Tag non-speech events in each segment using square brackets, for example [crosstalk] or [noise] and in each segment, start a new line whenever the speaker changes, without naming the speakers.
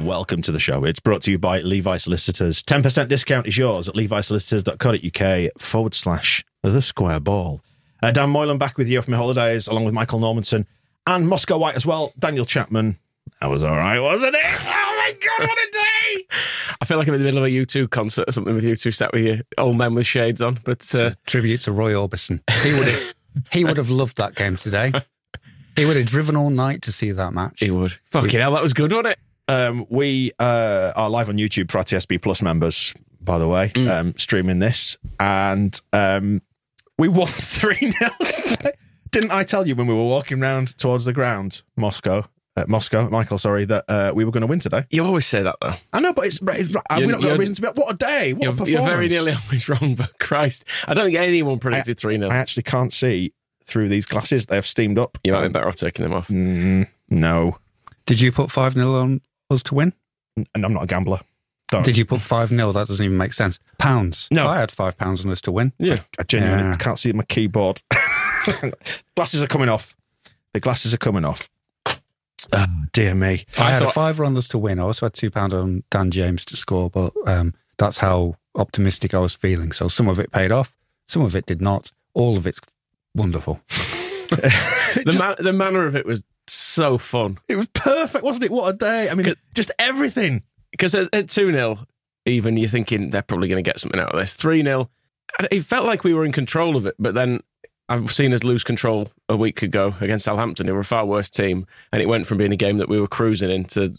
Welcome to the show. It's brought to you by Levi Solicitors. 10% discount is yours at levisolicitors.co.uk forward slash the square ball. Uh, Dan Moylan back with you off my holidays, along with Michael Normanson and Moscow White as well. Daniel Chapman. That was all right, wasn't it? [laughs] Oh my God, what a day!
I feel like I'm in the middle of a U2 concert or something with you two sat with your old men with shades on. But uh,
Tribute to Roy Orbison. He would have, he would have loved that game today. [laughs] He would have driven all night to see that match.
he would. Fucking hell, that was good, wasn't it?
Um, we uh, are live on YouTube for our TSB Plus members, by the way, um, streaming this. And um, we won [laughs] 3 0. Didn't I tell you when we were walking round towards the ground, Moscow? Uh, Moscow, Michael, sorry, that uh, we were going to win today.
You always say that though.
I know, but it's, it's have we
You're-
not got a
you're-
reason to be. What a day! What a
You're,
performance!
you're very nearly [laughs] always wrong, but Christ, I don't think anyone predicted 3 0.
I actually can't see through these glasses. They have steamed up.
You might be better off taking them off.
Mm, no,
Did you put 5 0 on us to win?
and I'm not a gambler. Don't.
Did you put 5 0? That doesn't even make sense. Pounds.
No.
I had £5 on us to win.
Yeah.
I genuinely
Yeah.
I can't see my keyboard. [laughs] glasses are coming off. The glasses are coming off. Oh, dear me.
I, had
thought-
a fiver on us to win. I also had £2 on Dan James to score, but um, that's how optimistic I was feeling. So some of it paid off, some of it did not. All of it's wonderful. [laughs]
The,
Just-
man, the manner of it was so fun.
It was perfect, wasn't it? What a day. I mean, just everything.
Because at, at 2 0, even you're thinking they're probably going to get something out of this. 3 0, it felt like we were in control of it, but then I've seen us lose control a week ago against Southampton, who were a far worse team, and it went from being a game that we were cruising into,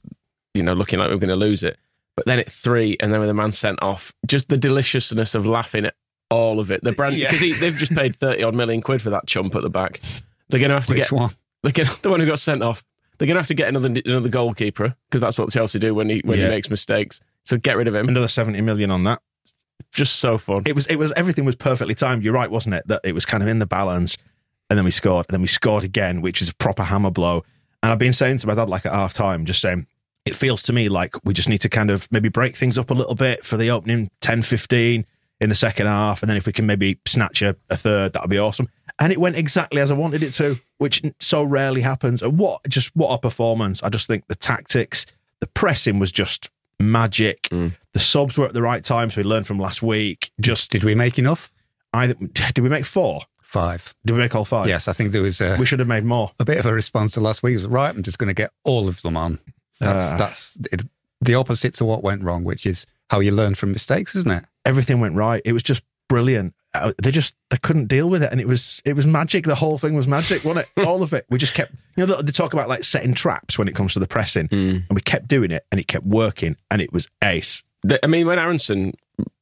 you know, looking like we were going to lose it. But then at three, and then with the man sent off, just the deliciousness of laughing at all of it. The brand
Yeah.
because they've just paid thirty odd million quid for that chump at the back. They're going to have to
Which
get
one?
they're gonna, the one who got sent off. They're going to have to get another another goalkeeper because that's what Chelsea do when he when
Yeah.
he makes mistakes. So get rid of him.
Another 70 million on that.
Just so fun.
It was, it was, everything was perfectly timed. You're right, wasn't it? That it was kind of in the balance. And then we scored. And then we scored again, which is a proper hammer blow. And I've been saying to my dad, like at half time, just saying, it feels to me like we just need to kind of maybe break things up a little bit for the opening 10, 15 in the second half. And then if we can maybe snatch a, a third, that would be awesome. And it went exactly as I wanted it to, which so rarely happens. And what, just what a performance. I just think the tactics, the pressing was just magic.
Mm.
The subs were at the right time. So we learned from last week. Just
Did we make enough?
either, did we make four?
Five.
Did we make all five?
Yes, I think there was a,
We should have made more.
a bit of a response to last week. It was right. I'm just going to get all of them on. That's
Uh.
that's it, the opposite to what went wrong, which is how you learn from mistakes, isn't it?
Everything went right. It was just brilliant. Uh, They just they couldn't deal with it, and it was it was magic. The whole thing was magic, wasn't it? All of it. We just kept you know they talk about like setting traps when it comes to the pressing, and we kept doing it, and it kept working, and it was ace.
The- I mean, when Aaronson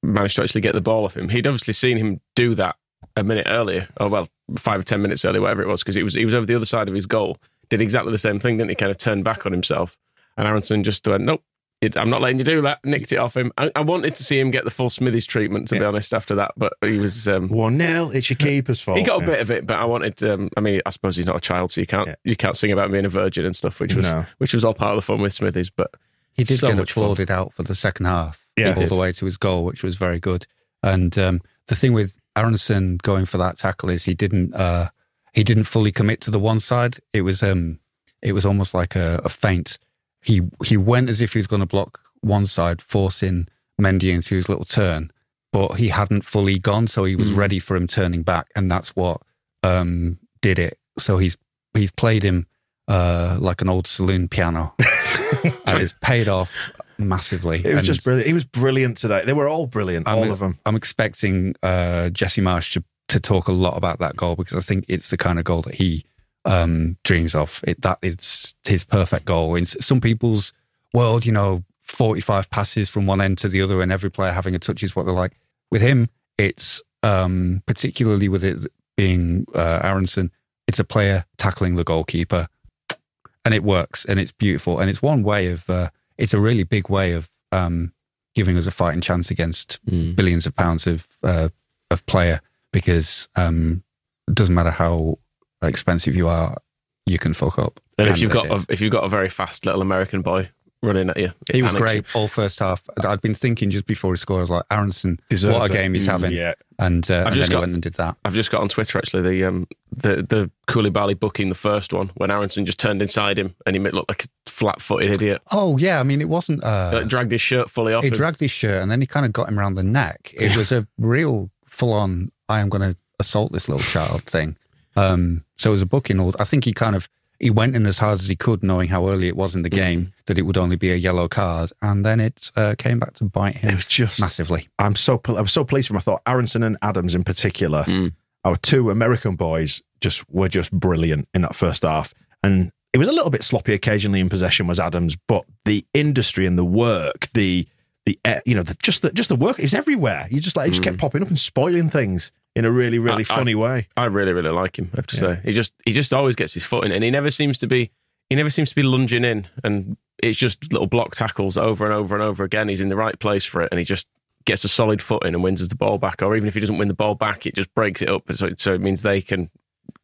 managed to actually get the ball off him, he'd obviously seen him do that a minute earlier, or well, five or ten minutes earlier, whatever it was, because he was he was over the other side of his goal. Did exactly the same thing, didn't he? Kind of turned back on himself, and Aaronson just went, "Nope, it, I'm not letting you do that." Nicked it off him. I, I wanted to see him get the full Smithies treatment, to be honest. After that, but he was. Um,
One nil. It's your keeper's fault.
he got a
Yeah.
bit of it, but I wanted. Um, I mean, I suppose he's not a child, so you can't
Yeah.
you can't sing about being a virgin and stuff, which was
No.
which was all part of the fun with Smithies. But
He did
So
get
much fun.
applauded out for the second half,
Yeah.
all the way to his goal, which was very good. And um, the thing with Aaronson going for that tackle is he didn't uh, he didn't fully commit to the one side. It was um, it was almost like a, a feint. He he went as if he was going to block one side, forcing Mendy into his little turn, but he hadn't fully gone, so he was ready for him turning back, and that's what um, did it. So he's he's played him uh, like an old saloon piano. [laughs] and it's paid off massively.
It was
And
just brilliant. He was brilliant today. They were all brilliant,
I'm,
all of them.
I'm expecting uh, Jesse Marsch to, to talk a lot about that goal because I think it's the kind of goal that he um, dreams of. It, that is his perfect goal. In some people's world, you know, 45 passes from one end to the other and every player having a touch is what they're like. With him, it's um, particularly with it being uh, Aaronson, it's a player tackling the goalkeeper and it works and it's beautiful. And it's one way of, uh, it's a really big way of um, giving us a fighting chance against billions of pounds of uh, of player because um, it doesn't matter how expensive you are, you can fuck up.
And if you've got a, if you've got a very fast little American boy running at you,
he was
panics
great all first half. I'd been thinking just before he scored, I was like, Aaronson,
Deserves
what a
it.
game he's
Mm,
having.
yeah.
And, uh, and
just
then he
got-
went and did that.
I've just got on Twitter actually the um the the Koulibaly booking the first one when Aaronson just turned inside him and he looked like a flat footed idiot.
Oh, yeah. I mean, it wasn't. Uh,
Like, dragged his shirt fully off.
he
him.
dragged his shirt and then he kind of got him around the neck. It was a real full on, I am going to assault this little child thing. Um, so it was a booking order. I think he kind of, he went in as hard as he could, knowing how early it was in the game that it would only be a yellow card. And then it uh, came back to bite him
It was just
massively.
I'm so I was so pleased with him. I thought Aaronson and Adams in particular,
Mm.
our two American boys, just were just brilliant in that first half. And it was a little bit sloppy occasionally in possession was Adams, but the industry and the work, the the eh, you know the, just the just the work is everywhere. You just like he just kept popping up and spoiling things in a really really
I- I-
funny way.
I really, really like him. I have to say, he just he just always gets his foot in, and he never seems to be he never seems to be lunging in, and it's just little block tackles over and over and over again. He's in the right place for it, and he just gets a solid foot in and wins us the ball back. Or even if he doesn't win the ball back, it just breaks it up, so it, so it means they can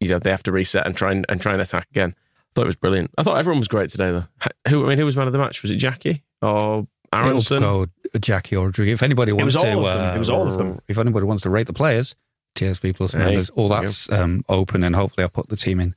you know they have to reset and try and, and try and attack again. I thought it was brilliant. I thought everyone was great today though. Who I mean, who was man of the match? Was it Jackie or
Aaronson? Go Jackie or Rodriguez. If anybody wants it
was
to,
all of them.
uh,
It was all of them.
If anybody wants to rate the players, TSB plus members, all that's um, open, and hopefully I'll put the team in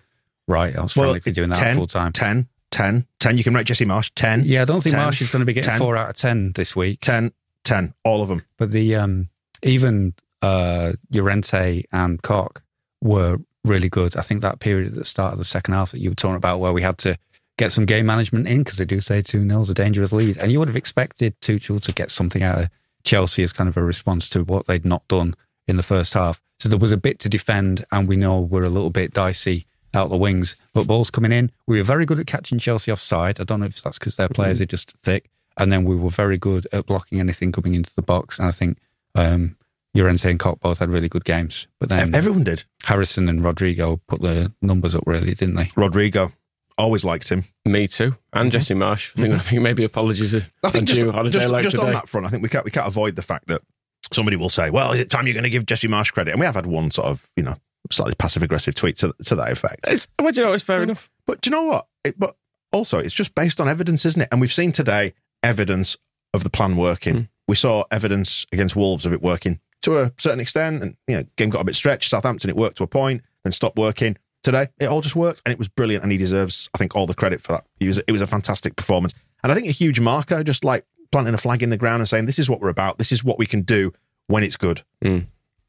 right. I was frantically doing that
10,
full time.
10, 10, 10. You can rate Jesse Marsch 10.
Yeah, I don't think
10,
Marsch is going to be getting
10,
four out of ten this week.
10, 10. All of them.
But the um, even uh, Llorente and Koch were really good. I think that period at the start of the second half that you were talking about, where we had to get some game management in because they do say two 0 is a dangerous lead, and you would have expected Tuchel to get something out of Chelsea as kind of a response to what they'd not done in the first half. So there was a bit to defend, and we know we're a little bit dicey out the wings. But balls coming in, we were very good at catching Chelsea offside. I don't know if that's because their players are just thick. And then we were very good at blocking anything coming into the box. And I think um, Llorente and Koch both had really good games. But then
Everyone did.
Harrison and Rodrigo put the numbers up really, didn't they?
Rodrigo. Always liked him.
Me too, and Jesse Marsch. I think, I think maybe apologies are
I think just,
due on a day
just,
like
just on that front, I think we can't we can't avoid the fact that somebody will say, "Well, is it time you're going to give Jesse Marsch credit?" And we have had one sort of you know slightly passive aggressive tweet to, to that effect.
It's, well, do you know, it's fair enough.
But do you know what? It, but also, it's just based on evidence, isn't it? And we've seen today evidence of the plan working.
Hmm.
We saw evidence against Wolves of it working to a certain extent, and you know, game got a bit stretched. Southampton, it worked to a point, then stopped working. Today, it all just worked, and it was brilliant, and he deserves, I think, all the credit for that. He was, it was a fantastic performance, and I think a huge marker, just like planting a flag in the ground and saying, "This is what we're about. This is what we can do when it's good."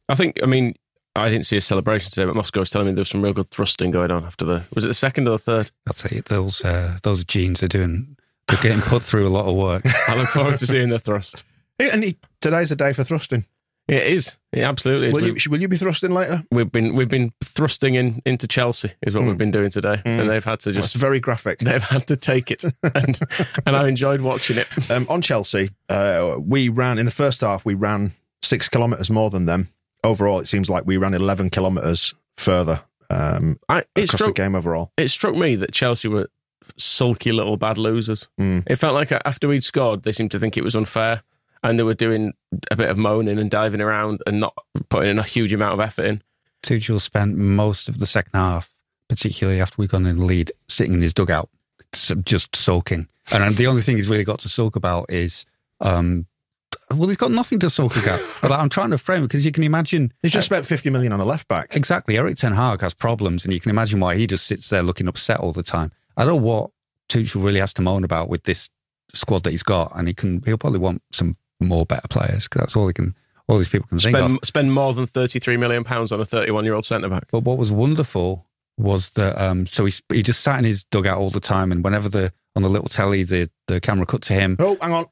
I think. I mean, I didn't see a celebration today, but Moscow was telling me there was some real good thrusting going on after the. Was it the second or the third?
That's it. Those uh, those genes are doing. They're getting put through a lot of work. [laughs]
I look forward to seeing the thrust. [laughs]
And he, today's a day for thrusting.
It is. It absolutely is.
Will you, will you be thrusting later?
We've been we've been thrusting in into Chelsea is what we've been doing today, and they've had to
That's
just
very graphic.
they've had to take it, [laughs] and and I enjoyed watching it.
um, on Chelsea, uh, we ran in the first half. We ran six kilometres more than them. Overall, it seems like we ran eleven kilometres further um,
I, it
across
struck
the game overall.
it struck me that Chelsea were sulky little bad losers.
Mm.
It felt like after we'd scored, they seemed to think it was unfair, and they were doing a bit of moaning and diving around and not putting in a huge amount of effort in.
Tuchel spent most of the second half, particularly after we'd gone in the lead, sitting in his dugout, just soaking. And the only thing he's really got to soak about is, um, well, he's got nothing to sulk about. [laughs] about I'm trying to frame it because you can imagine
He's just spent fifty million on a left back.
exactly. Erik ten Hag has problems, and you can imagine why he just sits there looking upset all the time. I don't know what Tuchel really has to moan about with this squad that he's got, and he can. He'll probably want some more better players because that's all he can. All these people can think of.
Spend spend more than thirty three million pounds on a thirty one year old centre back.
But what was wonderful was that um, so he he just sat in his dugout all the time, and whenever the on the little telly. The the camera cut to him,
Oh, hang on.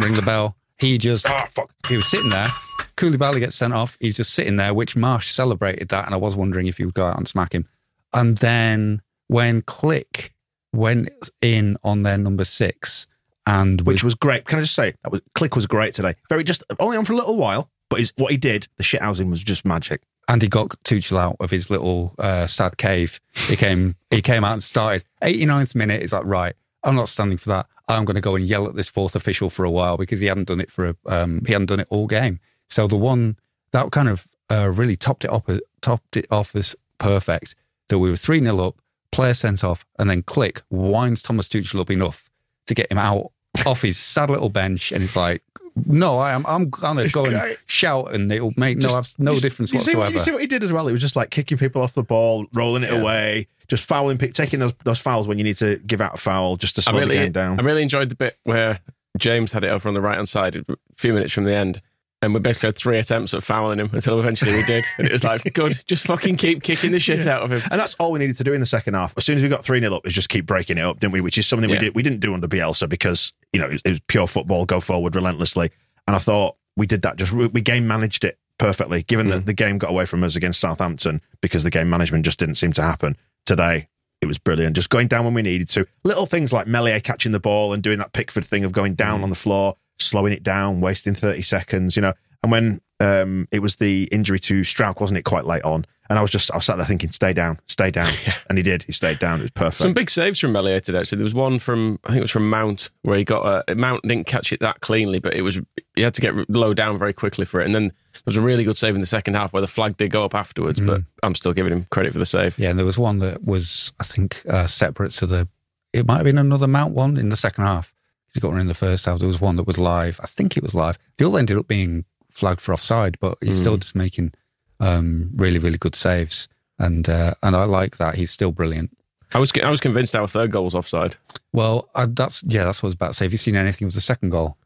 ring the bell. He just
Ah, fuck.
he was sitting there. Koulibaly gets sent off. He's just sitting there, which Marsch celebrated that, and I was wondering if he would go out and smack him. And then when Klich went in on their number six, and
Which was great. Can I just say that was Klich was great today. Very just only on for a little while, but his, what he did, the shit housing was just magic.
and he got Tuchel out of his little uh, sad cave. He came he came out and started 89th minute. He's like, right, I'm not standing for that. I'm going to go and yell at this fourth official for a while because he hadn't done it for a um, he hadn't done it all game. So the one that kind of uh, really topped it up topped it off as perfect that we were three 0 up, player sent off, and then Klich winds Thomas Tuchel up enough to get him out off his sad little bench, and he's like. No, I am. I'm gonna
It's
go and shout, and it'll make no
Just-
abs- no
you
difference
you see what-
whatsoever.
you see what he did as well? It was just like kicking people off the ball, rolling it
Yeah.
away, just fouling, pick, taking those those fouls when you need to give out a foul, just to slow
really,
the game down.
I really enjoyed the bit where James had it over on the right hand side a few minutes from the end. And we basically had three attempts at fouling him until eventually we did. And it was like, good, just fucking keep kicking the shit out of him.
And that's all we needed to do in the second half. As soon as we got 3 0 up, is just keep breaking it up, didn't we? Which is something we did we didn't do under Bielsa because, you know, it was, it was pure football, go forward relentlessly. And I thought we did that just we game managed it perfectly, given
Mm.
that the game got away from us against Southampton because the game management just didn't seem to happen. Today, it was brilliant. Just going down when we needed to. Little things like Meslier catching the ball and doing that Pickford thing of going down
Mm.
on the floor, slowing it down, wasting 30 seconds, you know. And when um, it was the injury to Struijk, wasn't it, quite late on? And I was just, I was sat there thinking, stay down, stay down. [laughs] And he did. He stayed down. It was perfect.
Some big saves from Meslier today. Actually, there was one from I think it was from Mount where he got a Mount didn't catch it that cleanly, but it was he had to get low down very quickly for it. And then there was a really good save in the second half where the flag did go up afterwards. But I'm still giving him credit for the save.
Yeah, and there was one that was, I think, uh, separate to the. It might have been another Mount one in the second half. He got one in the first half. There was one that was live. I think it was live. They all ended up being flagged for offside, but he's still just making um, really, really good saves. And uh, and I like that. He's still brilliant.
I was I was convinced our third goal was offside.
Well, I, that's yeah, that's what I was about to say. Have you seen anything of the second goal?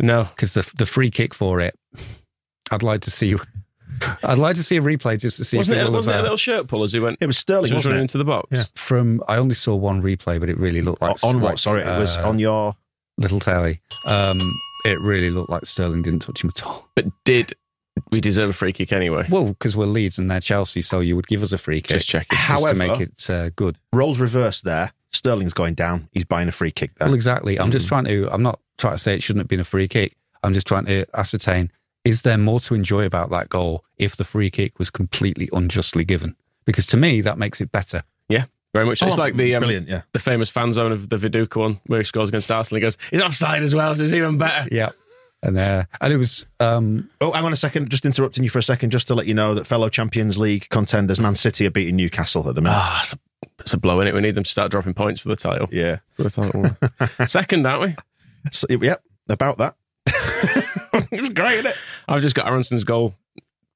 No,
Because the the free kick for it, I'd like to see. I'd like to see a replay just to see
wasn't
if
it?
it
Wasn't it a
uh,
little shirt pull as he went?
it was Sterling,
as was
wasn't
running
it?
into the box.
Yeah.
from. I only saw one replay, but it really looked like
on what?
like,
Sorry, it was
uh,
on your.
little tally. Um, it really looked like Sterling didn't touch him at all.
But did we deserve a free kick anyway?
Well, because we're Leeds and they're Chelsea, so you would give us a free kick
Just checking.
just
However-
to make it uh, good.
Roles reversed there. Sterling's going down. He's buying a free kick there.
Well, exactly. I'm
Mm-hmm.
just trying to. I'm not trying to say it shouldn't have been a free kick. I'm just trying to ascertain: is there more to enjoy about that goal if the free kick was completely unjustly given? Because to me, that makes it better.
Yeah, very much. it's
Oh,
like the um,
brilliant, yeah.
the famous fan zone of the Viduka one where he scores against Arsenal. He goes, "He's offside as well, so it's even better."
Yeah. And uh, and it was um,
Oh, hang on a second. Just interrupting you for a second, just to let you know that fellow Champions League contenders Man City are beating Newcastle at the minute.
Ah, it's a, it's a blow in it. We need them to start dropping points for the title.
Yeah.
For the title. [laughs] Second, aren't we?
So, yep. About that. [laughs] it's great, isn't it?
I've just got Aaronson's goal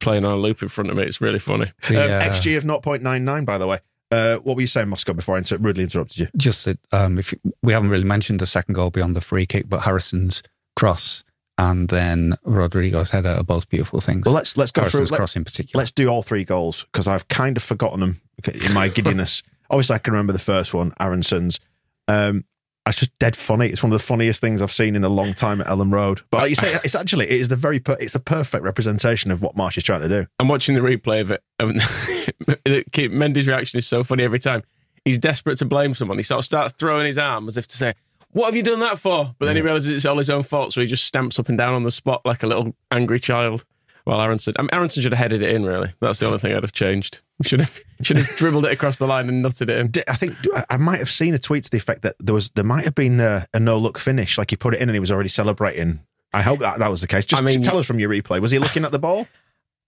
playing on a loop in front of me. It's really funny.
the,
um,
uh,
XG of 0.99, by the way. Uh, what were you saying, Moscow, before I inter- rudely interrupted you?
just that um, if you- we haven't really mentioned the second goal beyond the free kick, but Harrison's cross and then Rodrigo's header are both beautiful things.
Well, let's let's go through.
Harrison's
Let,
cross in particular.
let's do all three goals because I've kind of forgotten them in my giddiness. [laughs] Obviously, I can remember the first one, Aaronson's. Um, it's just dead funny. It's one of the funniest things I've seen in a long time at Elland Road. But like you say, it's actually it is the very per- it's the perfect representation of what Marsch is trying to do.
I'm watching the replay of it. Um, [laughs] Keith Mendy's reaction is so funny every time. He's desperate to blame someone. He sort of starts throwing his arm as if to say, What have you done that for? But then he realizes it's all his own fault. So he just stamps up and down on the spot like a little angry child. While Aaronson, I mean, Aaronson should have headed it in, really. That's the only thing I'd have changed. [laughs] Should have, should have dribbled it across the line and nutted it in.
I think I- might have seen a tweet to the effect that there was there might have been a, a no look finish, like he put it in and he was already celebrating. I hope that that was the case. Just
I mean-
tell us from your replay. Was he looking at the ball?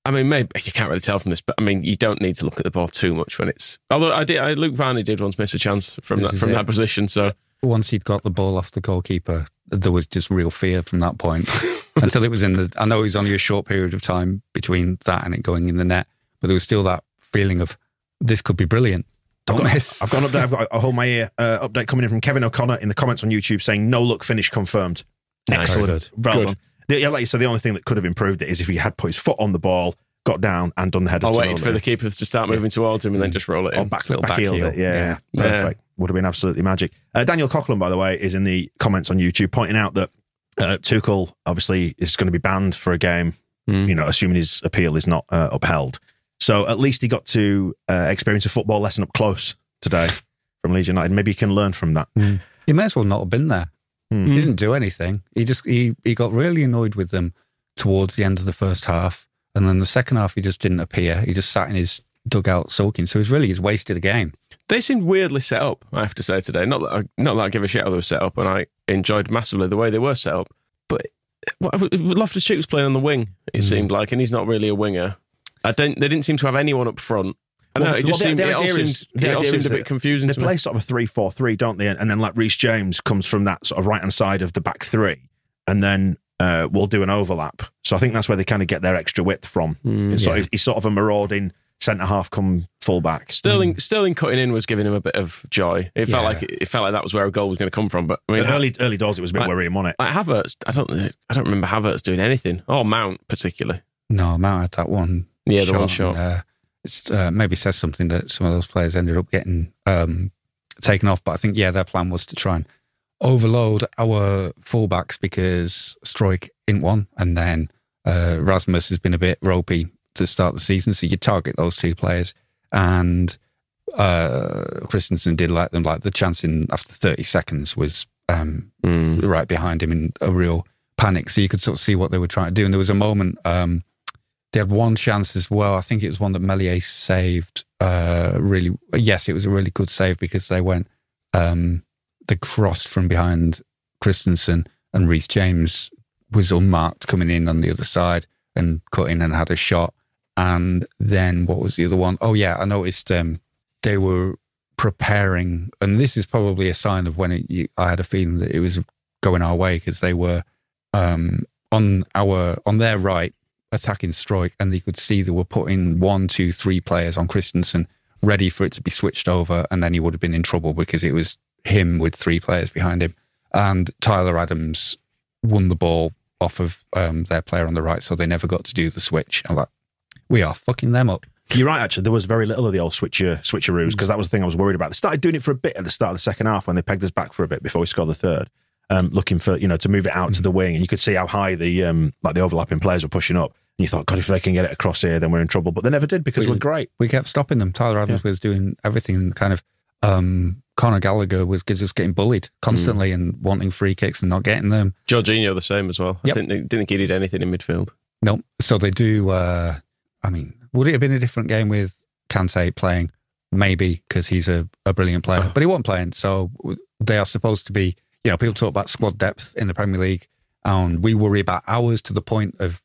I mean, maybe you can't really tell from this, but I mean, you don't need to look at the ball too much when it's. Although I did, I, Luke Varney did once miss a chance from
This
that from
it.
that position. So
Once he'd got the ball off the goalkeeper, there was just real fear from that point [laughs] until it was in the. I know it was only a short period of time between that and it going in the net, but there was still that feeling of this could be brilliant. Don't miss.
I've got an update. I've got a hold my ear uh, update coming in from Kevin O'Connor in the comments on YouTube saying no look finish confirmed.
Nice.
Excellent.
Very
Well
Good.
done. The, yeah, like you said, the only thing that could have improved it is if he had put his foot on the ball, got down and done the header.
I
to
waited
roll
for the keeper to start moving towards him and then just roll it
Or
in.
back,
Little
back,
back
heel
heel.
Yeah,
Yeah.
perfect. Would have been absolutely magic. Uh, Daniel Coughlin, by the way, is in the comments on YouTube pointing out that uh, Tuchel obviously is going to be banned for a game,
Mm.
you know, assuming his appeal is not uh, upheld. So at least he got to uh, experience a football lesson up close today from Leeds United. Maybe he can learn from that.
He may as well not have been there.
Hmm.
He didn't do anything. He just he he got really annoyed with them towards the end of the first half, and then the second half he just didn't appear. He just sat in his dugout sulking. So it was really he's wasted a game.
They seemed weirdly set up. I have to say today. Not that I, not that I give a shit how they were set up, and I enjoyed massively the way they were set up. But what, Loftus Cheek was playing on the wing. It
Mm.
seemed like, and he's not really a winger. I don't. They didn't seem to have anyone up front. I don't
Well,
know. It just
the-
seemed.
the
it all seemed,
is-
it all seemed a bit confusing.
They
to me.
play sort of a 3 4 3, don't they? And then, like, Reece James comes from that sort of right hand side of the back three, and then uh, we'll do an overlap. So I think that's where they kind of get their extra width from.
Mm,
It's sort
yeah.
of, he's sort of a marauding centre half come full back.
Sterling Sterling cutting in was giving him a bit of joy. It felt
Yeah.
like it felt like that was where a goal was going to come from. But I mean,
early early doors, it was a bit
Like-
worrying, wasn't it?
like Havertz, I don't I don't remember Havertz doing anything. Or Mount particularly.
No, Mount had that one.
Yeah, the one
and,
shot.
Uh, it's uh, maybe says something that some of those players ended up getting um, taken off. But I think yeah, their plan was to try and overload our fullbacks because Struijk in one, and then uh, Rasmus has been a bit ropey to start the season. So you target those two players, and uh, Kristensen did let them. Like the chance in after thirty seconds was um,
Mm.
right behind him in a real panic. So you could sort of see what they were trying to do. And there was a moment, um, they had one chance as well. I think it was one that Meslier saved. Uh, really, yes, it was a really good save because they went, um, they crossed from behind Kristensen and Reece James was unmarked coming in on the other side and cut in and had a shot. And then what was the other one? Oh yeah, I noticed um, they were preparing, and this is probably a sign of when it, you, I had a feeling that it was going our way because they were um, on our on their right attacking Struijk, and they could see they were putting one, two, three players on Kristensen ready for it to be switched over, and then he would have been in trouble because it was him with three players behind him, and Tyler Adams won the ball off of um, their player on the right, so they never got to do the switch. I'm like, we are fucking them up.
You're right, actually. There was very little of the old switcher switcheroos because that was the thing I was worried about. They started doing it for a bit at the start of the second half when they pegged us back for a bit before we scored the third, um, looking for you know to move it out to the wing, and you could see how high the um, like the overlapping players were pushing up. And you thought, God, if they can get it across here, then we're in trouble. But they never did because
We-
we're great.
we kept stopping them. Tyler Adams was doing everything. Kind of, um, Conor Gallagher was just getting bullied constantly and wanting free kicks and not getting them.
Jorginho the same as well.
Yep.
I think they didn't think he did anything in midfield.
No, so they do. Uh, I mean, would it have been a different game with Kante playing? Maybe because he's a, a brilliant player, but he wasn't playing. So they are supposed to be. You know, people talk about squad depth in the Premier League, and we worry about ours to the point of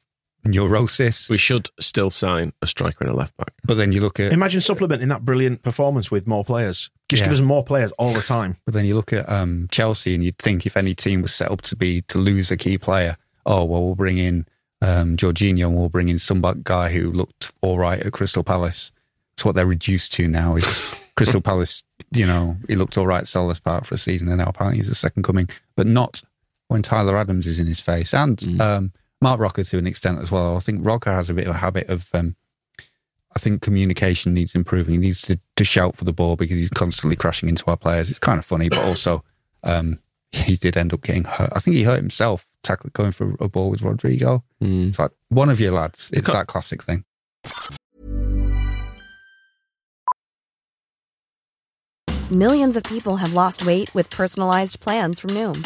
neurosis.
We should still sign a striker and a left back.
But then you look at
Imagine supplementing that brilliant performance with more players. Just
Yeah.
give us more players all the time.
But then you look at um, Chelsea, and you'd think if any team was set up to be to lose a key player, oh well, we'll bring in um, Jorginho, and we'll bring in some bu- guy who looked all right at Crystal Palace. It's what they're reduced to now. Is [laughs] Crystal Palace? You know, he looked all right at Selhurst Park for a season, and now apparently he's the second coming, but not when Tyler Adams is in his face, and um, Marc Roca to an extent as well. I think Rocker has a bit of a habit of. Um, I think communication needs improving. He needs to, to shout for the ball because he's constantly crashing into our players. It's kind of funny, but also [laughs] um, he did end up getting hurt. I think he hurt himself tackling going for a ball with Rodrigo. It's like one of your lads. It's that classic thing.
Millions of people have lost weight with personalized plans from Noom,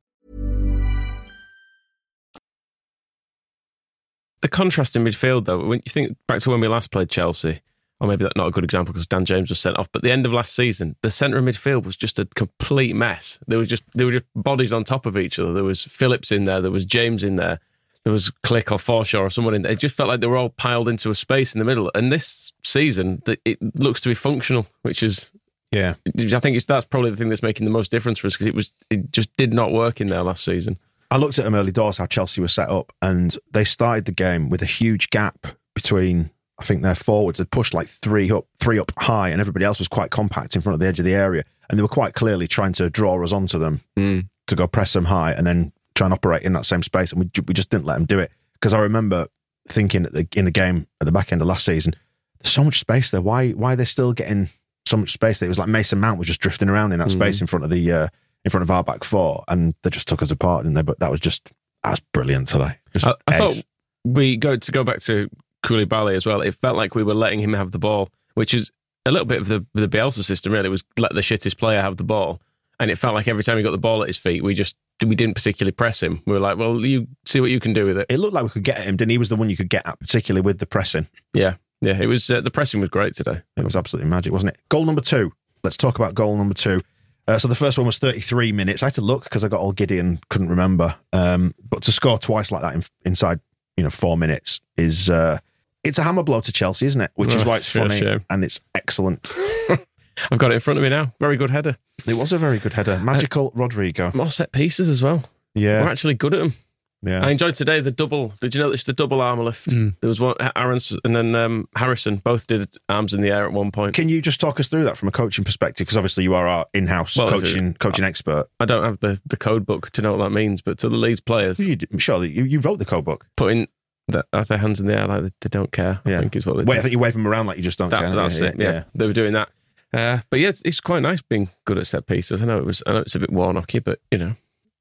The contrast in midfield, though, when you think back to when we last played Chelsea, or maybe that's not a good example because Dan James was sent off. But the end of last season, the centre of midfield was just a complete mess. There was just there were just bodies on top of each other. There was Phillips in there, there was James in there, there was Klich or Forshaw or someone in there. It just felt like they were all piled into a space in the middle. And this season, it looks to be functional, which is
Yeah.
I think it's that's probably the thing that's making the most difference for us because it was it just did not work in there last season.
I looked at them early doors, how Chelsea was set up, and they started the game with a huge gap between. I think their forwards had pushed like three up, three up high, and everybody else was quite compact in front of the edge of the area, and they were quite clearly trying to draw us onto them to go press them high, and then try and operate in that same space, and we we just didn't let them do it because I remember thinking at the, in the game at the back end of last season, there's so much space there. Why why are they still getting so much space? It was like Mason Mount was just drifting around in that space in front of the uh, in front of our back four, and they just took us apart, didn't they? But that was just that was brilliant today. Just
I, I thought we go to go back to Koulibaly as well. It felt like we were letting him have the ball, which is a little bit of the the Bielsa system. Really, was let the shittest player have the ball, and it felt like every time he got the ball at his feet, we just we didn't particularly press him. We were like, well, you see what you can do with it.
it looked like we could get at him. Didn't he? He was the one you could get at, particularly with the pressing.
Yeah, yeah. It was uh, the pressing was great today.
It was absolutely magic, wasn't it? Goal number two. Let's talk about goal number two. Uh, so the first one was 33 minutes. I had to look because I got all giddy and couldn't remember. Um, but to score twice like that in, inside, you know, four minutes is uh, it's a hammer blow to Chelsea, isn't it? Which is
Oh,
why it's funny
shame.
and it's excellent.
I've got it in front of me now. Very good header.
It was a very good header. Magical Rodrigo.
More set pieces as well.
Yeah, we're
actually good at them.
Yeah.
I enjoyed today the double. Did you notice the double arm lift?
Mm.
There was one, Aaron's and then um, Harrison both did arms in the air at one point.
Can you just talk us through that from a coaching perspective? Because obviously you are our in-house
Well,
coaching coaching expert.
I don't have the, the code book to know what that means, but to the Leeds players,
You, surely you, you wrote the code book.
putting the, their hands in the air like they, don't care,
Yeah.
I think is what they
Wait, I think you wave them around like you just don't
That-
care.
that's
Yeah,
it. Yeah. they were doing that. Uh, but yeah, it's, it's quite nice being good at set pieces. I know it was. I know it's a bit Warnocky, but you know,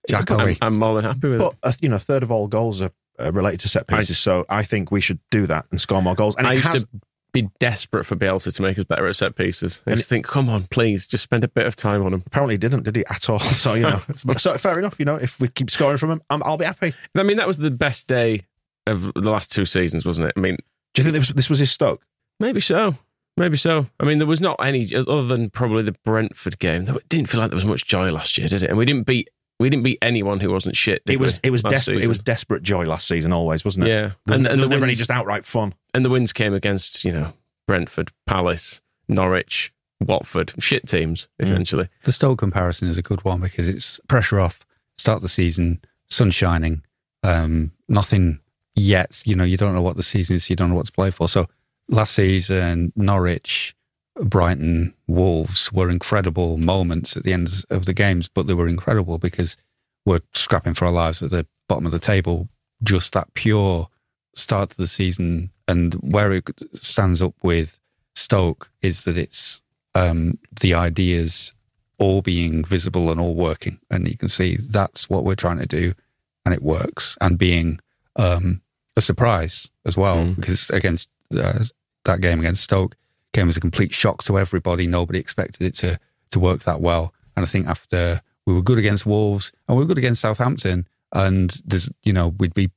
Jack
I'm, I'm more than happy with
But
it.
uh, you know, a third of all goals are related to set pieces. so I think we should do that and score more goals. And
I used
has,
to be desperate for Bielsa to make us better at set pieces. I
And
just think, come on, please, just spend a bit of time on them.
apparently didn't, did he at all? [laughs] So you know, [laughs] so fair enough. You know, if we keep scoring from him, I'm, I'll be happy.
I mean, that was the best day of the last two seasons, wasn't it? I mean,
Do you think this, this was his Stoke?
Maybe so. Maybe so. I mean, there was not any other than probably the Brentford game. It didn't feel like there was much joy last year, did it? And we didn't beat we didn't beat anyone who wasn't shit. did
It was
we,
it was
last
desperate. It was desperate joy last season, always, wasn't it?
yeah,
There was,
and,
there
and
was
the
never any just outright fun.
and the wins came against you know Brentford, Palace, Norwich, Watford, shit teams
Mm.
essentially.
The Stoke comparison is a good one because it's pressure off, start the season, sun shining, um, nothing yet. You know, you don't know what the season is, you don't know what to play for. So last season, Norwich, Brighton, Wolves were incredible moments at the end of the games, but they were incredible because we're scrapping for our lives at the bottom of the table. Just that pure start to the season and where it stands up with Stoke is that it's um, the ideas all being visible and all working. And you can see that's what we're trying to do, and it works. And being um, a surprise as well,
Mm.
because against uh, that game against Stoke came as a complete shock to everybody. Nobody expected it to to work that well. And I think after we were good against Wolves and we were good against Southampton, and there's you know we'd be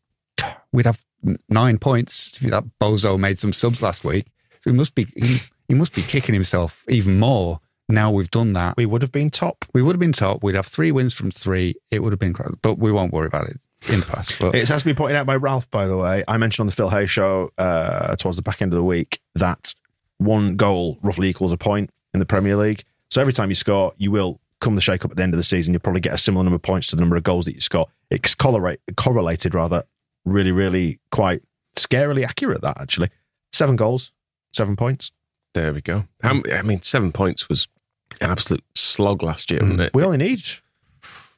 we'd have nine points. That bozo made some subs last week. So he must be he, he must be kicking himself even more now we've done that.
We would have been top.
We would have been top. We'd have three wins from three. It would have been incredible. But we won't worry about it in the past. But
It has to be pointed out by Ralph, by the way. I mentioned on the Phil Hay show uh, towards the back end of the week that one goal roughly equals a point in the Premier League. So every time you score, you will come the shake up at the end of the season. You'll probably get a similar number of points to the number of goals that you score. It's correlate, correlated rather, really, really quite scarily accurate. That actually. Seven goals, seven points.
There we go. How, I mean, seven points was an absolute slog last year, mm. wasn't it?
We only need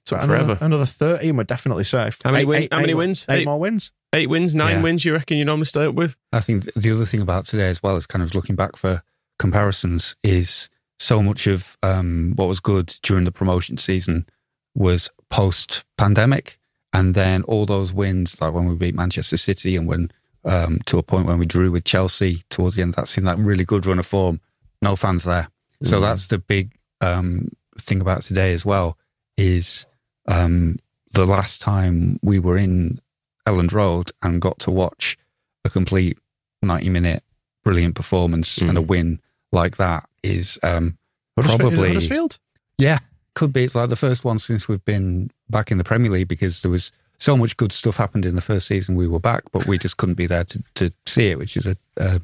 so another, another 13. We're definitely safe.
How many win- how many wins?
Eight,
Eight.
more wins.
Eight wins, nine
Yeah.
wins. You reckon you normally stay up with?
I think the other thing about today as well is kind of looking back for comparisons is so much of um, what was good during the promotion season was post pandemic. And then all those wins, like when we beat Manchester City and when um, to a point when we drew with Chelsea towards the end of that seemed that really good run of form, no fans there. So that's the big um, thing about today as well is um, the last time we were in Elland Road and got to watch a complete 90 minute brilliant performance and a win like that is um,
Huddersfield- is it
probably
Huddersfield.
yeah could be it's like the first one since we've been back in the Premier League because there was so much good stuff happened in the first season we were back but we just couldn't be there to, to see it which is a uh,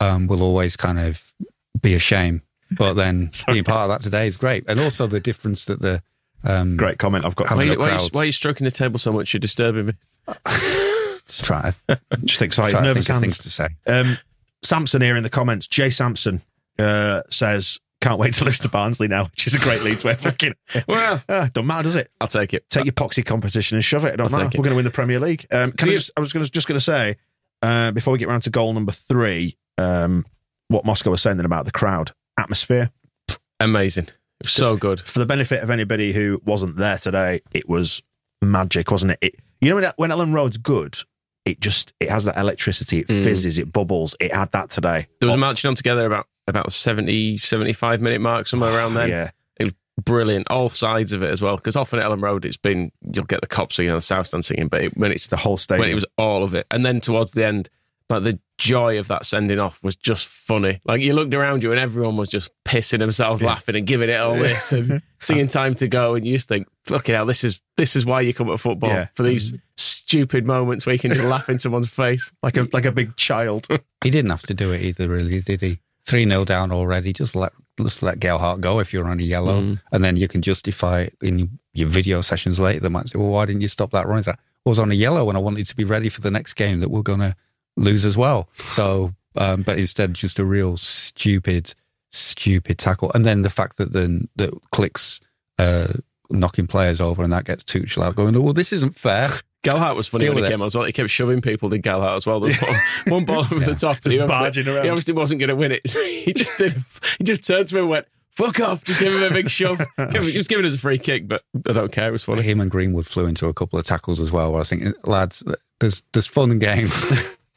um, will always kind of be a shame but then [laughs] being part of that today is great and also the difference that the um,
Great comment. I've got.
Why,
Having
you-
the
why, you- why are you stroking the table so much? You're disturbing me.
Just try to,
Just excited.
try to
Nervous
think things to say
Um, Samson here in the comments. Jay Sampson uh, says, "Can't wait to lose to Barnsley now," which is a great lead to. Fucking,
Well, [laughs]
ah, don't matter, does it?
I'll take it.
Take your poxy competition and shove it. Don't
I'll
matter.
it.
We're going to win the Premier League. Um, can
See
I, just, I was gonna, just going to say uh, before we get round to goal number three, um, what Moscow was saying about the crowd atmosphere.
Amazing. So good.
For the benefit of anybody who wasn't there today, it was magic, wasn't it? it you know when, when Elland Road's good, it just it has that electricity. It
Mm.
fizzes. It bubbles. It had that today.
There was
Oh,
marching on together about about 70, 75 minute mark, somewhere around then.
Yeah.
It was brilliant. All sides of it as well. Because often at Elland Road, it's been, you'll get the cops singing and the South Stand singing, but it, when it's
The whole stage,
when it was all of it. And then towards the end, like the joy of that sending off was just funny. Like you looked around you and everyone was just pissing themselves, laughing and giving it all this and [laughs] singing time to go. And you just think, fucking hell, this is this is why you come to football
Yeah.
for these stupid moments where you can just laugh in someone's face. [laughs]
like a like a big child. [laughs]
He didn't have to do it either, really, did he? 3 0 down already. Just let just let Gelhardt go if you're on a yellow.
Mm.
And then you can justify it in your video sessions later. They might say, well, why didn't you stop that run? It's like, I was on a yellow and I wanted to be ready for the next game that we're going to lose as well. So, um, but instead, just a real stupid, stupid tackle. And then the fact that then that Klich's uh, knocking players over and that gets Tuchel out going, oh, well, this isn't fair.
Gelhardt was funny
Deal
when he
with it.
came on as well. He kept shoving people, did Gelhardt as well. There was one, one ball over the [laughs] top and he obviously,
Barging around.
he obviously wasn't going to win it. [laughs] he just did. He just turned to him and went, fuck off. Just give him a big shove. [laughs] Give him, just give it as a free kick, but I don't care. It was funny.
Him and Greenwood flew into a couple of tackles as well. Where I was thinking, lads, there's there's fun and games,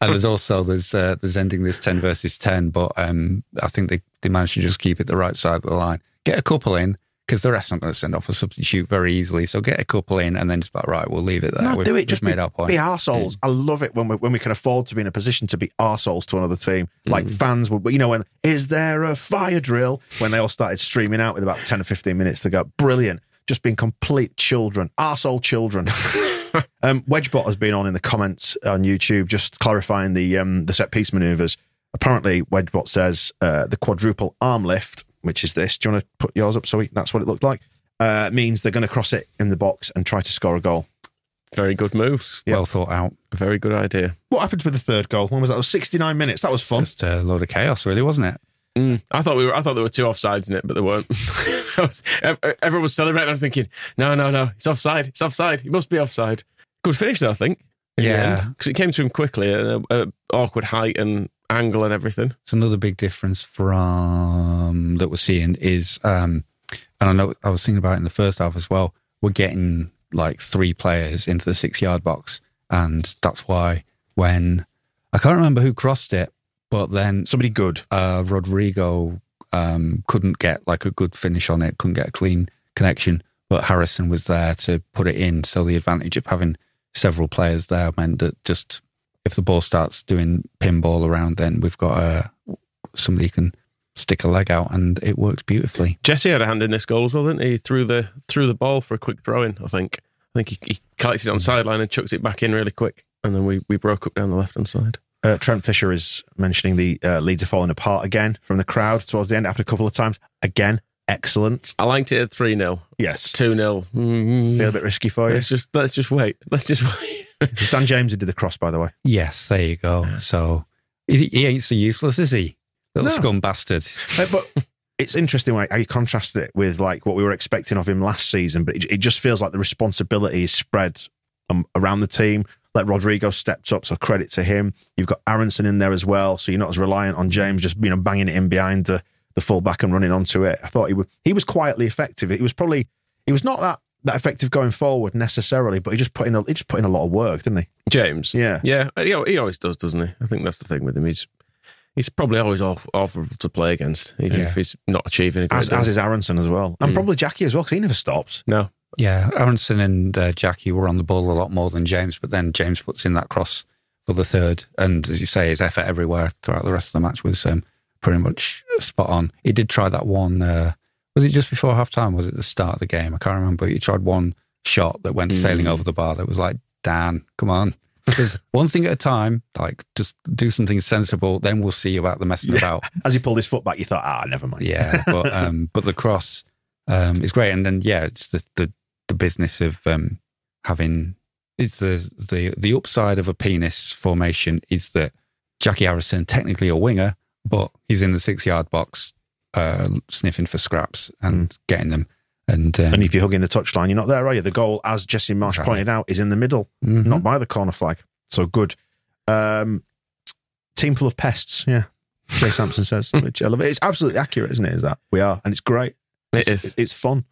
and there's also there's uh, there's ending this ten versus ten. But um, I think they they managed to just keep it the right side of the line, get a couple in because the rest aren't going to send off a substitute very easily. So get a couple in, and then just about right, we'll leave it there.
No,
We've-
do it. Just
made
be,
our point.
be arseholes. I love it when we when we can afford to be in a position to be arseholes to another team. Like fans would, you know, when is there a fire drill? When they all started streaming out with about ten or fifteen minutes to go. Brilliant. Just being complete children, arsehole children. [laughs] [laughs] um, Wedgebot has been on in the comments on YouTube, just clarifying the um, the set piece maneuvers. Apparently, Wedgebot says uh, the quadruple arm lift, which is this. Do you want to put yours up so we, that's what it looked like? Uh, means they're going to cross it in the box and try to score a goal.
Very good moves.
well thought out.
Very good idea.
What happened with the third goal? When was that? It was 69 minutes. That was fun.
Just a load of chaos, really, wasn't it?
Mm. I thought we were. I thought there were two offsides in it, but there weren't. [laughs] Was- everyone was celebrating. I was thinking, no, no, no, it's offside. It's offside. He must be offside. Good finish, though. I think.
Yeah.
because it came to him quickly at an awkward height and angle and everything.
It's another big difference from that we're seeing is, um, and I know I was thinking about it in the first half as well. We're getting like three players into the six yard box, and that's why when I can't remember who crossed it, but then
Somebody good.
uh, Rodrigo um, couldn't get like a good finish on it, couldn't get a clean connection, but Harrison was there to put it in. So the advantage of having several players there meant that just if the ball starts doing pinball around, then we've got uh, somebody can stick a leg out, and it worked beautifully.
Jesse had a hand in this goal as well, didn't he? Threw the threw the ball for a quick throw in. I think. I think he, he collected it on sideline and chucked it back in really quick, and then we, we broke up down the left hand side.
Uh, Trent Fisher is mentioning the uh, Leeds are falling apart again from the crowd towards the end. After a couple of times, again, excellent.
I liked it at three 0
Yes,
two 0
feel a bit risky for you.
Let's just let's just wait. Let's just wait. [laughs]
It's Dan James who did the cross, by the way.
Yes, there you go. So He, he ain't so useless, is he? Little
No.
scum bastard. [laughs]
Uh, but it's interesting like, how you contrast it with like what we were expecting of him last season. But it, it just feels like the responsibility is spread um, around the team. Like Rodrigo stepped up, so credit to him. You've got Aaronson in there as well, so you're not as reliant on James just you know banging it in behind the the fullback and running onto it. I thought he was he was quietly effective. He was probably he was not that that effective going forward necessarily, but he just put in a, he just put in a lot of work, didn't he?
James.
Yeah.
Yeah. He, he always does, doesn't he? I think that's the thing with him. He's he's probably always off, awful to play against, even
Yeah.
if he's not achieving
As, as is Aaronson as well, and
Mm.
probably Jackie as well because he never stops.
No.
Yeah, Aaronson and uh, Jackie were on the ball a lot more than James, but then James puts in that cross for the third. And as you say, his effort everywhere throughout the rest of the match was um, pretty much spot on. He did try that one, uh, was it just before half time? Was it the start of the game? I can't remember. He tried one shot that went sailing over the bar that was like, Dan, come on. There's [laughs] one thing at a time, like just do something sensible, then we'll see about the messing about. [laughs]
As he pulled his foot back, you thought, ah, never mind.
Yeah, but um, but the cross um, is great, and then yeah, it's the the, the business of um, having it's the the the upside of a penis formation is that Jackie Harrison technically a winger, but he's in the six yard box uh, sniffing for scraps and getting them, and um,
And if you're hugging the touchline, you're not there, are you? The goal, as Jesse Marsch
Exactly.
pointed out, is in the middle,
Mhm.
not by the corner flag. So good. Um, team full of pests, yeah. Jay Sampson says, [laughs] which I love it. It's absolutely accurate, isn't it? Is that we are, and it's great.
It
it's,
is.
It's fun.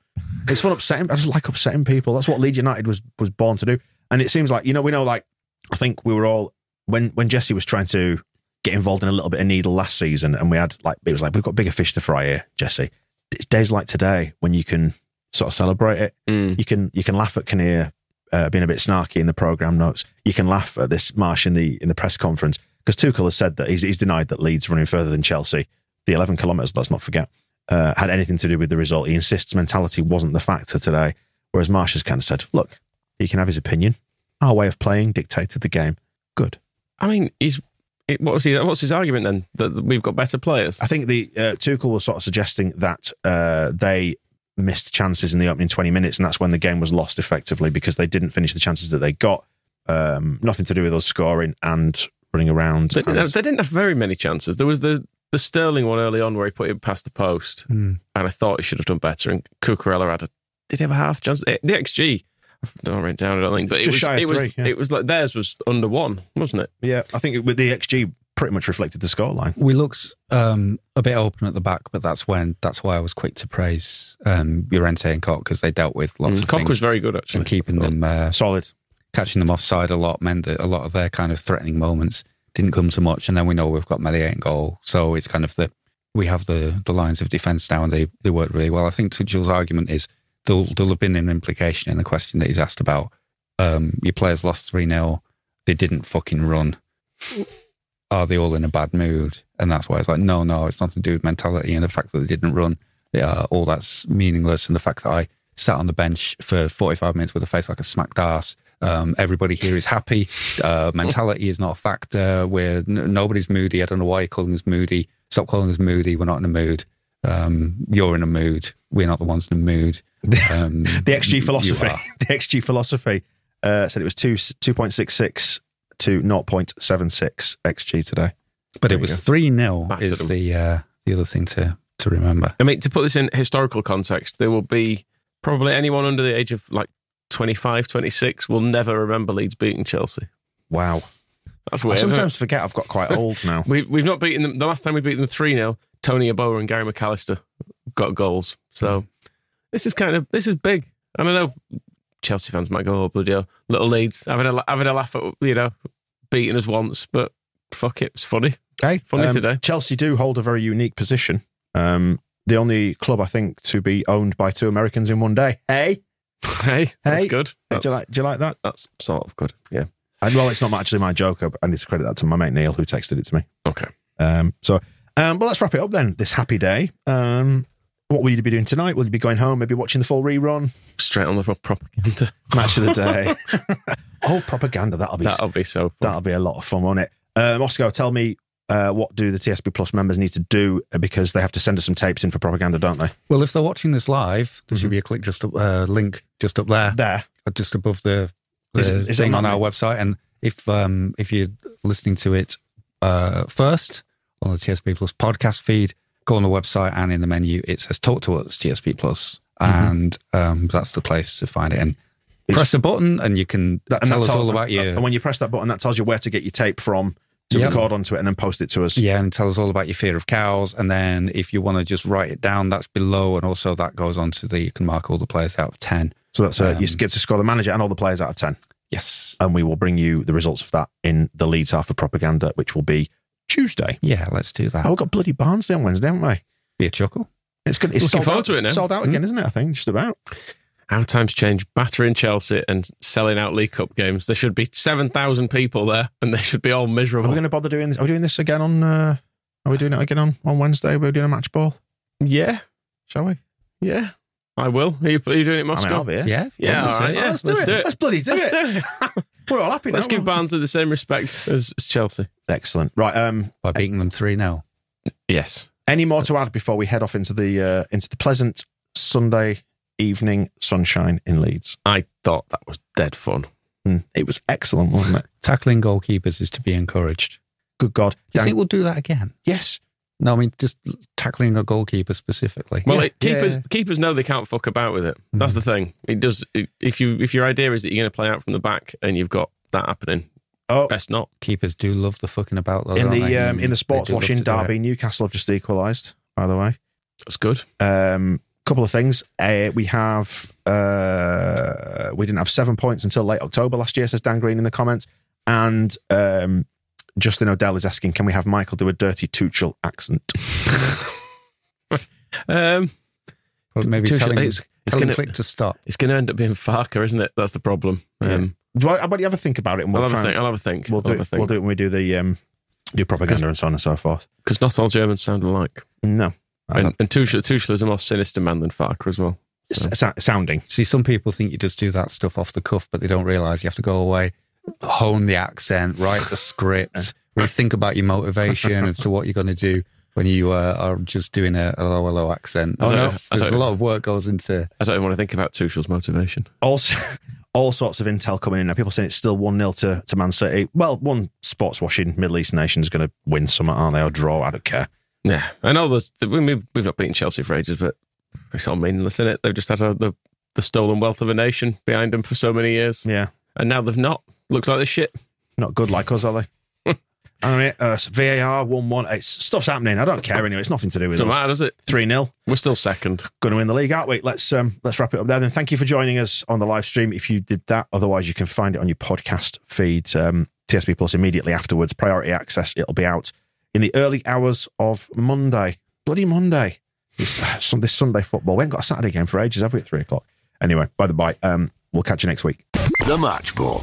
It's fun upsetting. I just like upsetting people. That's what Leeds United was was born to do. And it seems like you know we know like I think we were all when when Jesse was trying to get involved in a little bit of needle last season, and we had like it was like we've got bigger fish to fry here, Jesse. It's days like today when you can sort of celebrate it.
Mm.
You can you can laugh at Kinnear uh, being a bit snarky in the program notes. You can laugh at this Marsch in the in the press conference because Tuchel has said that he's, he's denied that Leeds running further than Chelsea, the 11 kilometres. Let's not forget, uh, had anything to do with the result. He insists mentality wasn't the factor today, whereas Marsch has kind of said, "Look, he can have his opinion. Our way of playing dictated the game. Good."
I mean, he's. It, what was he, what's his argument then? That we've got better players?
I think the uh, Tuchel was sort of suggesting that uh, they missed chances in the opening 20 minutes, and that's when the game was lost effectively because they didn't finish the chances that they got. Um, nothing to do with us scoring and running around.
They didn't,
and-
have, they didn't have very many chances. There was the, the Sterling one early on where he put it past the post,
Hmm.
and I thought he should have done better. And Cucurella had a. Did he have a half chance? Eh, The XG, I don't write it down. I don't think, but
It's
it was.
shy of
It was.
three, yeah.
It was like theirs was under one, wasn't it?
yeah, I think it, with the XG pretty much reflected the scoreline.
We looked um, a bit open at the back, but that's when that's why I was quick to praise um, Llorente and Koch because they dealt with lots
Mm,
of
Koch
things
was very good actually.
and keeping them uh,
Solid.
catching them offside a lot meant that a lot of their kind of threatening moments didn't come to much. And then we know we've got Meslier in goal, so it's kind of the we have the the lines of defence now, and they they work really well. I think Tuchel's argument is there'll there'll have been an implication in the question that he's asked about. Um, your players lost three 0 They didn't fucking run. Are they all in a bad mood? And that's why it's like, no, no, it's nothing to do with mentality and the fact that they didn't run. Yeah, all that's meaningless. And the fact that I sat on the bench for 45 minutes with a face like a smacked ass. Um, everybody here is happy. Uh, mentality is not a factor. We're n- nobody's moody. I don't know why you're calling us moody. Stop calling us moody. We're not in a mood. Um, you're in a mood. We're not the ones in a mood. Um, [laughs]
The XG philosophy. [laughs] The XG philosophy uh, said it was two two point six six to zero point seven six XG today.
But
There
it was 3 0
Battered
is the, uh, the other thing to, to remember.
I mean, to put this in historical context, there will be probably anyone under the age of like 25, 26 will never remember Leeds beating Chelsea.
Wow.
That's
I
weird. isn't
sometimes forget I've got quite [laughs] old now.
We, we've not beaten them. The last time we beat them 3 0, Tony Yeboah and Gary McAllister got goals. So this is kind of, this is big. I don't know Chelsea fans might go, oh, bloody hell, little Leeds, having a, having a laugh at, you know, beating us once, but fuck it, it's funny.
Hey,
Funny
um,
today.
Chelsea do hold a very unique position. Um, the only club I think to be owned by two Americans in one day. Hey, [laughs]
hey, that's
Hey.
good.
do you like? Do you like that?
that's sort of good. Yeah.
And, well, it's not actually my joke. I need to credit that to my mate Neil who texted it to me.
Okay.
Um, so, um, well, let's wrap it up then. This happy day. Um, what will you be doing tonight? Will you be going home? Maybe watching the full rerun?
Straight on the propaganda. [laughs]
Match of the day. [laughs] oh, propaganda. That'll be
That'll be so fun.
that'll be a lot of fun, won't it? Um, Oscar, tell me uh, what do the TSB Plus members need to do uh, because they have to send us some tapes in for propaganda, don't they?
Well, if they're watching this live, there
Mm-hmm.
should be a click just up, uh, link just up there,
There.
uh, just above the, the
Is it- is
thing
on
our website. And if um, if you're listening to it uh, first on the TSB Plus podcast feed. Go on the website and in the menu it says "Talk to Us" TSB Plus, and um, that's the place to find it. And press a button, and you can
That- and
tell us all about your
And when you press that button, that tells you where to get your tape from to
Yep.
record onto it and then post it to us.
Yeah, and tell us all about your fear of cows. And then if you want to just write it down, that's below. And also that goes on to the, you can mark all the players out of 10.
So that's uh, you
Um,
get to score the manager and all the players out of 10.
Yes.
And we will bring you the results of that in the Leeds half of propaganda, which will be Tuesday.
Yeah, let's do that.
Oh, we've got bloody Barnsley on Wednesday, haven't we?
Be a chuckle.
It's good. It's
Looking
sold
forward
out,
to it now.
Sold out again, isn't it? I think just about.
How times change, battering Chelsea and selling out League Cup games. There should be 7,000 people there and they should be all miserable.
Are
miserable.
we going to bother doing this? Are we doing this again on? Uh, are we doing it again on on Wednesday? We're doing a match ball,
Yeah,
shall we?
yeah. I will. Are you, are you doing it,
I mean,
Moscow?
I'll be here.
Yeah. if you
Yeah,
want to
all
say
right,
it.
let's,
let's
do,
do
it.
it.
Let's bloody do
Let's
it.
do it. [laughs]
We're all happy.
Let's
now,
give
aren't
Barnsley the same respect as, as Chelsea.
Excellent. Right. Um.
By beating them 3 0.
Yes.
Any more to add before we head off into the uh, into the pleasant Sunday evening sunshine in Leeds?
I thought that was dead fun.
Mm, it was excellent, wasn't it?
Tackling goalkeepers is to be encouraged.
Good God.
Do you think we'll do that again?
yes.
No, I mean, just tackling a goalkeeper specifically.
Well,
Yeah,
it, keepers
yeah.
keepers know they can't fuck about with it. That's the thing. It does. It, if you if your idea is that you're going to play out from the back and you've got that happening,
Oh,
best not.
Keepers do love the fucking about, though.
in the um, in the sports
do love
washing
to do it.
derby, Newcastle have just equalised. By the way,
That's good.
um, couple of things. Uh, we have uh, we didn't have seven points until late October last year. Says Dan Green in the comments, and um, Justin Odell is asking, can we have Michael do a dirty Tuchel accent? [laughs]
Um,
Well, maybe
Tuchel-
telling,
it's- it's
telling
gonna-
Click to stop.
it's going to end up being Farke, isn't it? That's the problem. Um,
Do I, but you ever think about it? And we'll
I'll have
try
a think.
and-
I'll have a think.
We'll do
have a
it.
think.
We'll do it when we do the um, do propaganda and so on and so forth.
because not all Germans sound alike.
No, I
And,
don't-
and Tuchel, Tuchel is a more sinister man than Farke as well. So-
S- sounding.
See, some people think you just do that stuff off the cuff, but they don't realize you have to go away, hone the accent, write the script, really think about your motivation as to what you're going to do when you uh, are just doing a, a low, low accent.
Oh, no.
There's,
I
there's a lot of work goes into.
I don't even want to think about Tuchel's motivation.
Also, [laughs] all sorts of intel coming in now. People saying it's still 1 0 to, to Man City. Well, one sports washing Middle East nation is going to win some, aren't they? Or draw. I don't care.
Yeah, I know there's, we've, we've not beaten Chelsea for ages, but it's all meaningless, isn't it? They've just had a, the, the stolen wealth of a nation behind them for so many years.
Yeah.
And now they've not. Looks like they're shit.
Not good like us, are they? [laughs] I mean, uh, VAR 1 1. It's stuff's happening. I don't care anyway. It's nothing to do with
Doesn't
us.
matter, does it?
3 0.
We're still second.
Going to win the league, aren't we? Let's um, let's wrap it up there. Then thank you for joining us on the live stream. If you did that, otherwise you can find it on your podcast feed. Um, TSB Plus immediately afterwards. Priority access. It'll be out in the early hours of Monday. Bloody Monday. This, uh, this Sunday football. We haven't got a Saturday game for ages, have we? At three o'clock. Anyway, by the by, um, we'll catch you next week.
The Match Ball.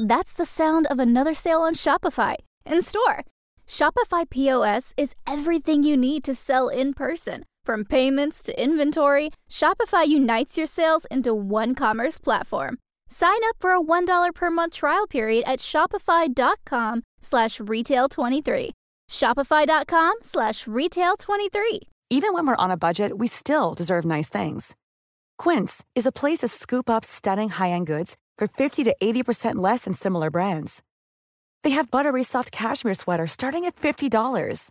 That's the sound of another sale on Shopify in store. Shopify POS is everything you need to sell in person. From payments to inventory, Shopify unites your sales into one commerce platform. Sign up for a $1 per month trial period at shopify.com slash retail23. Shopify.com slash retail23.
Even when we're on a budget, we still deserve nice things. Quince is a place to scoop up stunning high-end goods for 50 to 80% less than similar brands. They have buttery soft cashmere sweaters starting at $50,